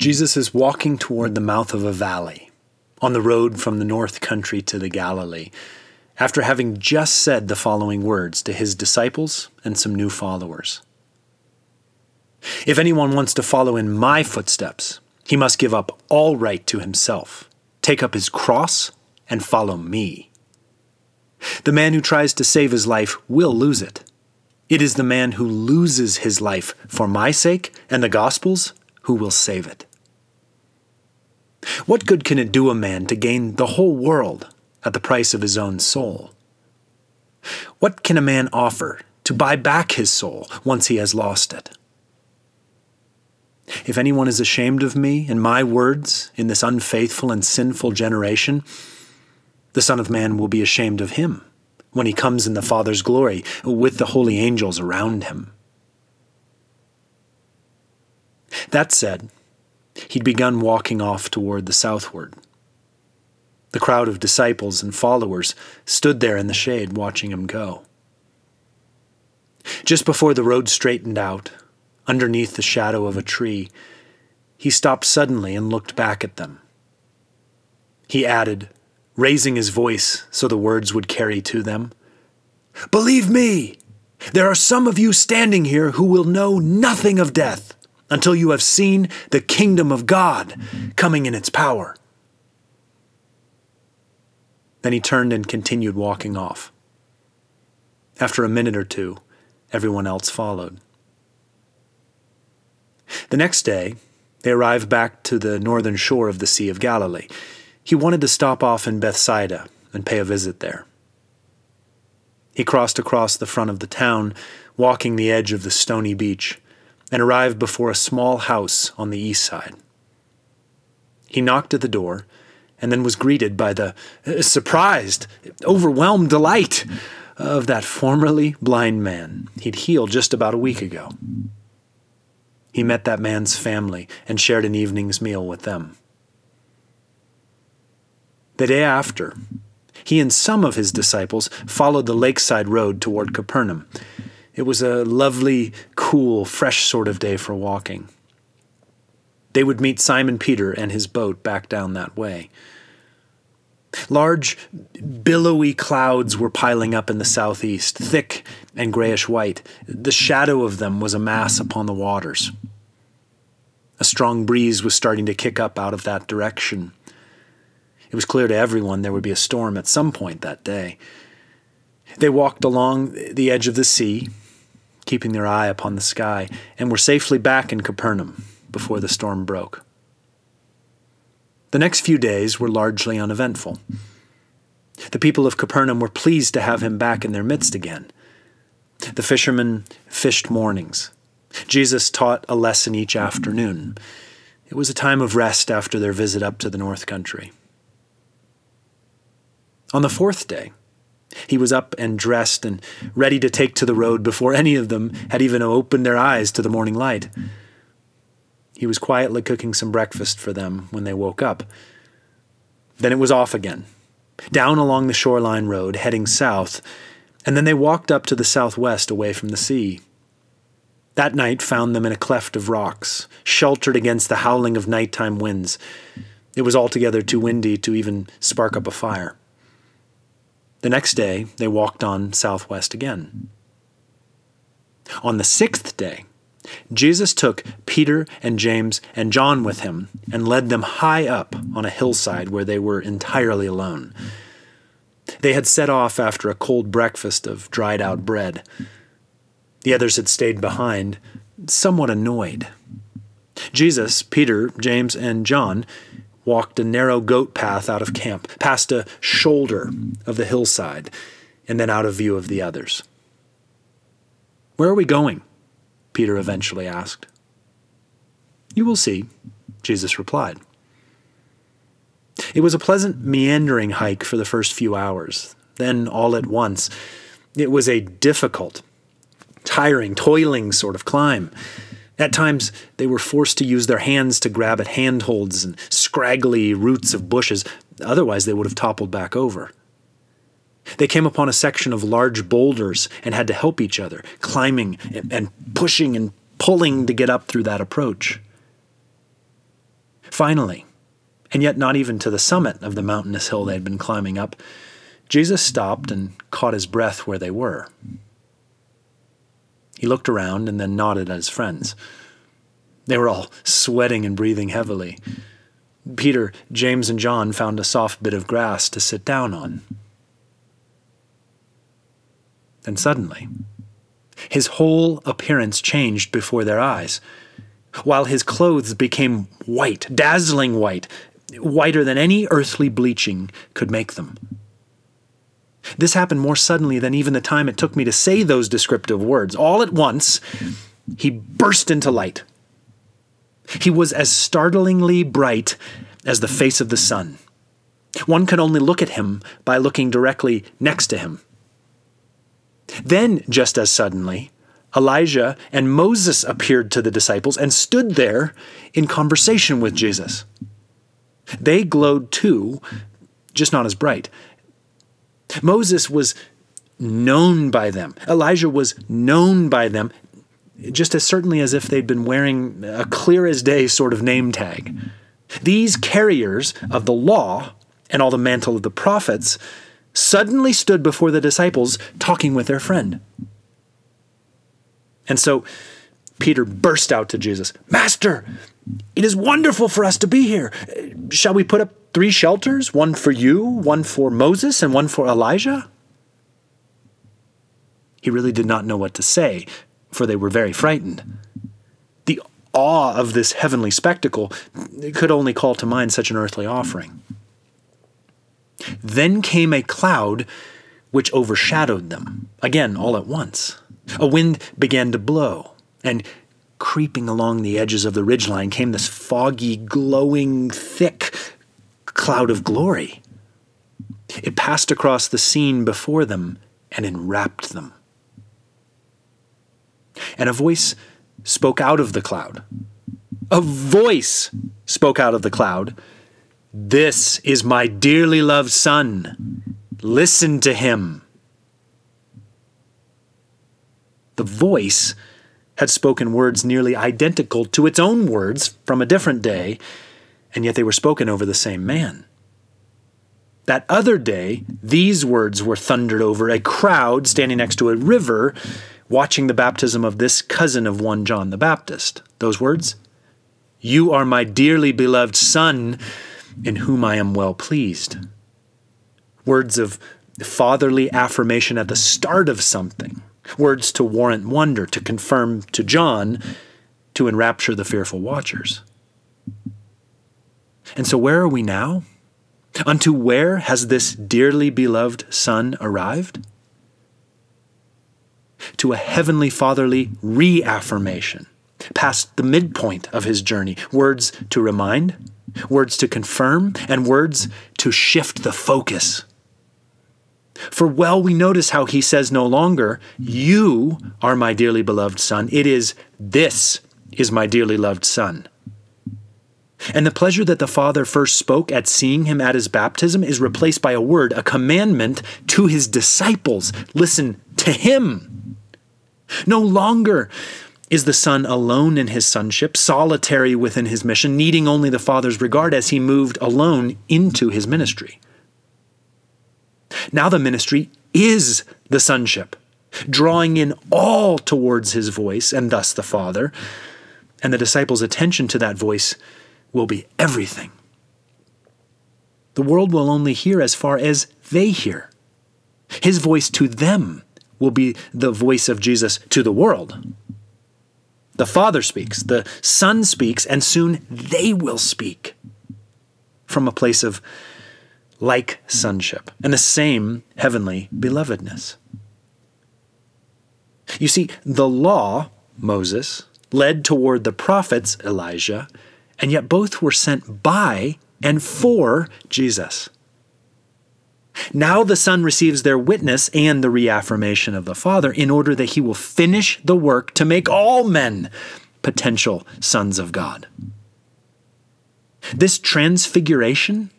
Jesus is walking toward the mouth of a valley on the road from the north country to the Galilee after having just said the following words to his disciples and some new followers. If anyone wants to follow in my footsteps, he must give up all right to himself, take up his cross, and follow me. The man who tries to save his life will lose it. It is the man who loses his life for my sake and the gospel's who will save it. What good can it do a man to gain the whole world at the price of his own soul? What can a man offer to buy back his soul once he has lost it? If anyone is ashamed of me and my words in this unfaithful and sinful generation, the Son of Man will be ashamed of him when he comes in the Father's glory with the holy angels around him. That said, he'd begun walking off toward the southward. The crowd of disciples and followers stood there in the shade watching him go. Just before the road straightened out, underneath the shadow of a tree, he stopped suddenly and looked back at them. He added, raising his voice so the words would carry to them Believe me, there are some of you standing here who will know nothing of death until you have seen the kingdom of God coming in its power. Then he turned and continued walking off. After a minute or two, everyone else followed. The next day, they arrived back to the northern shore of the Sea of Galilee. He wanted to stop off in Bethsaida and pay a visit there. He crossed across the front of the town, walking the edge of the stony beach, and arrived before a small house on the east side. He knocked at the door and then was greeted by the uh, surprised, overwhelmed delight of that formerly blind man he'd healed just about a week ago. He met that man's family and shared an evening's meal with them. The day after, he and some of his disciples followed the lakeside road toward Capernaum. It was a lovely, cool, fresh sort of day for walking. They would meet Simon Peter and his boat back down that way. Large, billowy clouds were piling up in the southeast, thick and grayish white. The shadow of them was a mass upon the waters. A strong breeze was starting to kick up out of that direction. It was clear to everyone there would be a storm at some point that day. They walked along the edge of the sea, keeping their eye upon the sky, and were safely back in Capernaum before the storm broke. The next few days were largely uneventful. The people of Capernaum were pleased to have him back in their midst again. The fishermen fished mornings. Jesus taught a lesson each afternoon. It was a time of rest after their visit up to the North Country. On the fourth day, he was up and dressed and ready to take to the road before any of them had even opened their eyes to the morning light. He was quietly cooking some breakfast for them when they woke up. Then it was off again, down along the shoreline road, heading south, and then they walked up to the southwest away from the sea. That night found them in a cleft of rocks, sheltered against the howling of nighttime winds. It was altogether too windy to even spark up a fire. The next day, they walked on southwest again. On the sixth day, Jesus took Peter and James and John with him and led them high up on a hillside where they were entirely alone. They had set off after a cold breakfast of dried out bread. The others had stayed behind, somewhat annoyed. Jesus, Peter, James, and John walked a narrow goat path out of camp, past a shoulder of the hillside, and then out of view of the others. Where are we going? Peter eventually asked. You will see, Jesus replied. It was a pleasant, meandering hike for the first few hours. Then, all at once, it was a difficult, tiring, toiling sort of climb. At times, they were forced to use their hands to grab at handholds and scraggly roots of bushes, otherwise, they would have toppled back over. They came upon a section of large boulders and had to help each other, climbing and pushing and pulling to get up through that approach. Finally, and yet not even to the summit of the mountainous hill they had been climbing up, Jesus stopped and caught his breath where they were. He looked around and then nodded at his friends. They were all sweating and breathing heavily. Peter, James, and John found a soft bit of grass to sit down on. Then suddenly, his whole appearance changed before their eyes. While his clothes became white, dazzling white, whiter than any earthly bleaching could make them. This happened more suddenly than even the time it took me to say those descriptive words. All at once, he burst into light. He was as startlingly bright as the face of the sun. One could only look at him by looking directly next to him. Then, just as suddenly, Elijah and Moses appeared to the disciples and stood there in conversation with Jesus. They glowed too, just not as bright. Moses was known by them, Elijah was known by them, just as certainly as if they'd been wearing a clear as day sort of name tag. These carriers of the law and all the mantle of the prophets suddenly stood before the disciples talking with their friend. And so Peter burst out to Jesus Master, it is wonderful for us to be here. Shall we put up three shelters? One for you, one for Moses, and one for Elijah? He really did not know what to say, for they were very frightened. The awe of this heavenly spectacle could only call to mind such an earthly offering. Then came a cloud which overshadowed them, again all at once. A wind began to blow, and creeping along the edges of the ridgeline came this foggy, glowing, thick cloud of glory. It passed across the scene before them and enwrapped them. And a voice spoke out of the cloud. A voice spoke out of the cloud this is my dearly loved Son. Listen to him. The voice had spoken words nearly identical to its own words from a different day, and yet they were spoken over the same man. That other day, these words were thundered over a crowd standing next to a river watching the baptism of this cousin of one John the Baptist. Those words, You are my dearly beloved Son in whom I am well pleased. Words of fatherly affirmation at the start of something, words to warrant wonder, to confirm to John, to enrapture the fearful watchers. And so, where are we now? Unto where has this dearly beloved Son arrived? To a heavenly fatherly reaffirmation, past the midpoint of his journey, words to remind, words to confirm, and words to shift the focus. For well we notice how he says no longer, You are my dearly beloved Son. It is, This is my dearly loved Son. And the pleasure that the Father first spoke at seeing him at his baptism is replaced by a word, a commandment to his disciples listen to him. No longer is the Son alone in his sonship, solitary within his mission, needing only the Father's regard as he moved alone into his ministry? Now the ministry is the sonship, drawing in all towards his voice and thus the Father, and the disciples' attention to that voice will be everything. The world will only hear as far as they hear. His voice to them will be the voice of Jesus to the world. The Father speaks, the Son speaks, and soon they will speak from a place of like sonship and the same heavenly belovedness. You see, the law, Moses, led toward the prophets, Elijah, and yet both were sent by and for Jesus. Now the Son receives their witness and the reaffirmation of the Father in order that he will finish the work to make all men potential sons of God. This transfiguration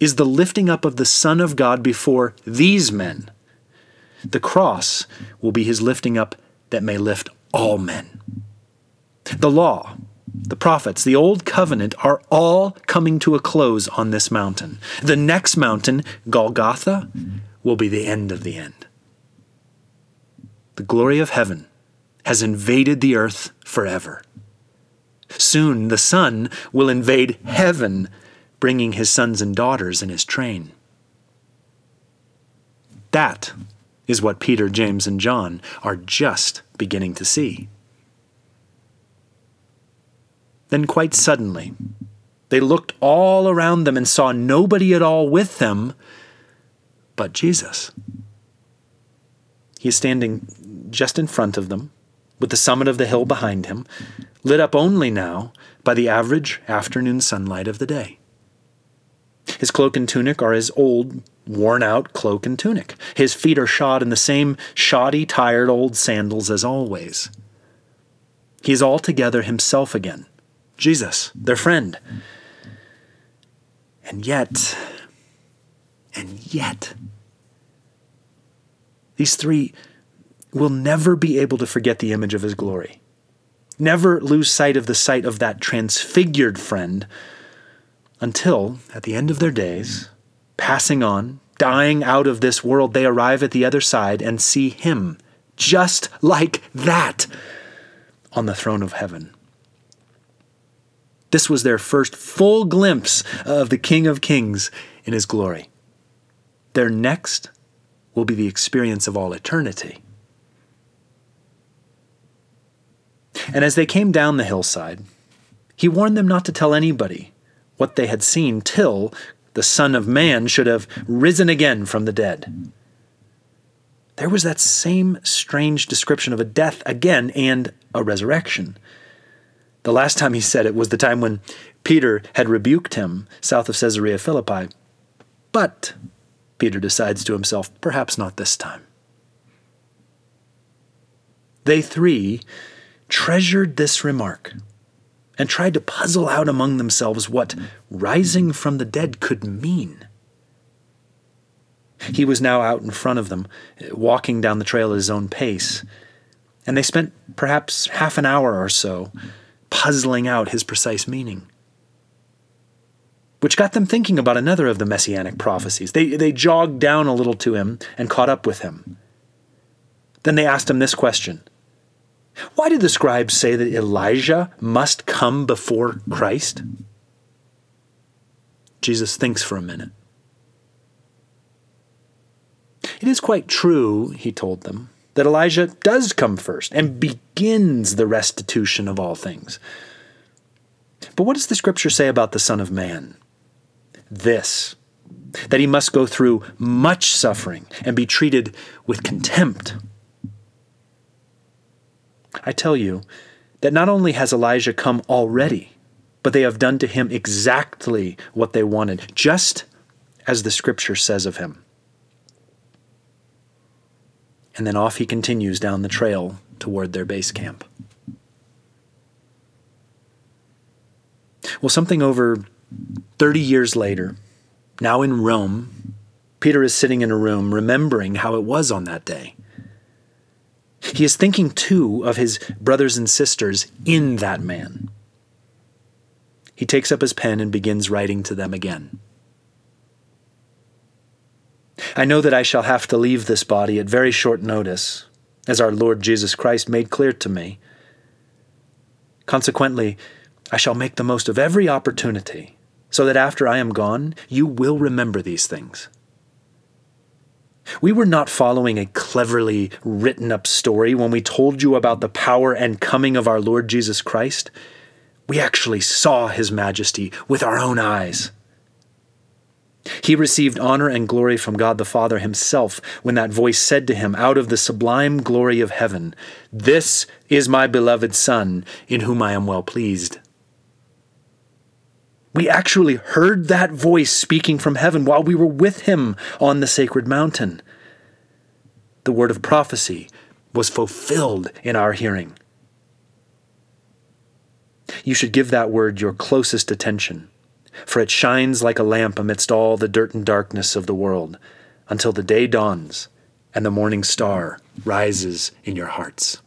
is the lifting up of the Son of God before these men. The cross will be his lifting up that may lift all men. The law, the prophets, the old covenant are all coming to a close on this mountain. The next mountain, Golgotha, will be the end of the end. The glory of heaven has invaded the earth forever. Soon the Son will invade heaven, bringing his sons and daughters in his train. That is what Peter, James, and John are just beginning to see. Then, quite suddenly, they looked all around them and saw nobody at all with them but Jesus. He is standing just in front of them, with the summit of the hill behind him, lit up only now by the average afternoon sunlight of the day. His cloak and tunic are his old, worn out cloak and tunic. His feet are shod in the same shoddy, tired old sandals as always. He is altogether himself again, Jesus, their friend. And yet, and yet, these three will never be able to forget the image of his glory. Never lose sight of the sight of that transfigured friend until, at the end of their days, passing on, dying out of this world, they arrive at the other side and see him, just like that, on the throne of heaven. This was their first full glimpse of the King of Kings in his glory. Their next will be the experience of all eternity. And as they came down the hillside, he warned them not to tell anybody what they had seen till the Son of Man should have risen again from the dead. There was that same strange description of a death again and a resurrection. The last time he said it was the time when Peter had rebuked him south of Caesarea Philippi. But Peter decides to himself, perhaps not this time. They three treasured this remark and tried to puzzle out among themselves what mm. rising from the dead could mean. He was now out in front of them, walking down the trail at his own pace, and they spent perhaps half an hour or so puzzling out his precise meaning. Which got them thinking about another of the messianic prophecies. They, they jogged down a little to him and caught up with him. Then they asked him this question why did the scribes say that Elijah must come before Christ? Jesus thinks for a minute. It is quite true, he told them, that Elijah does come first and begins the restitution of all things. But what does the scripture say about the Son of Man? This that he must go through much suffering and be treated with contempt I tell you that not only has Elijah come already, but they have done to him exactly what they wanted, just as the scripture says of him. And then off he continues down the trail toward their base camp. Well, something over 30 years later, now in Rome, Peter is sitting in a room remembering how it was on that day. He is thinking too of his brothers and sisters in that man. He takes up his pen and begins writing to them again. I know that I shall have to leave this body at very short notice, as our Lord Jesus Christ made clear to me. Consequently, I shall make the most of every opportunity, so that after I am gone, you will remember these things. We were not following a cleverly written up story when we told you about the power and coming of our Lord Jesus Christ. We actually saw His majesty with our own eyes. He received honor and glory from God the Father Himself when that voice said to him out of the sublime glory of heaven, This is my beloved Son, in whom I am well pleased. We actually heard that voice speaking from heaven while we were with him on the sacred mountain. The word of prophecy was fulfilled in our hearing. You should give that word your closest attention, for it shines like a lamp amidst all the dirt and darkness of the world, until the day dawns and the morning star rises in your hearts.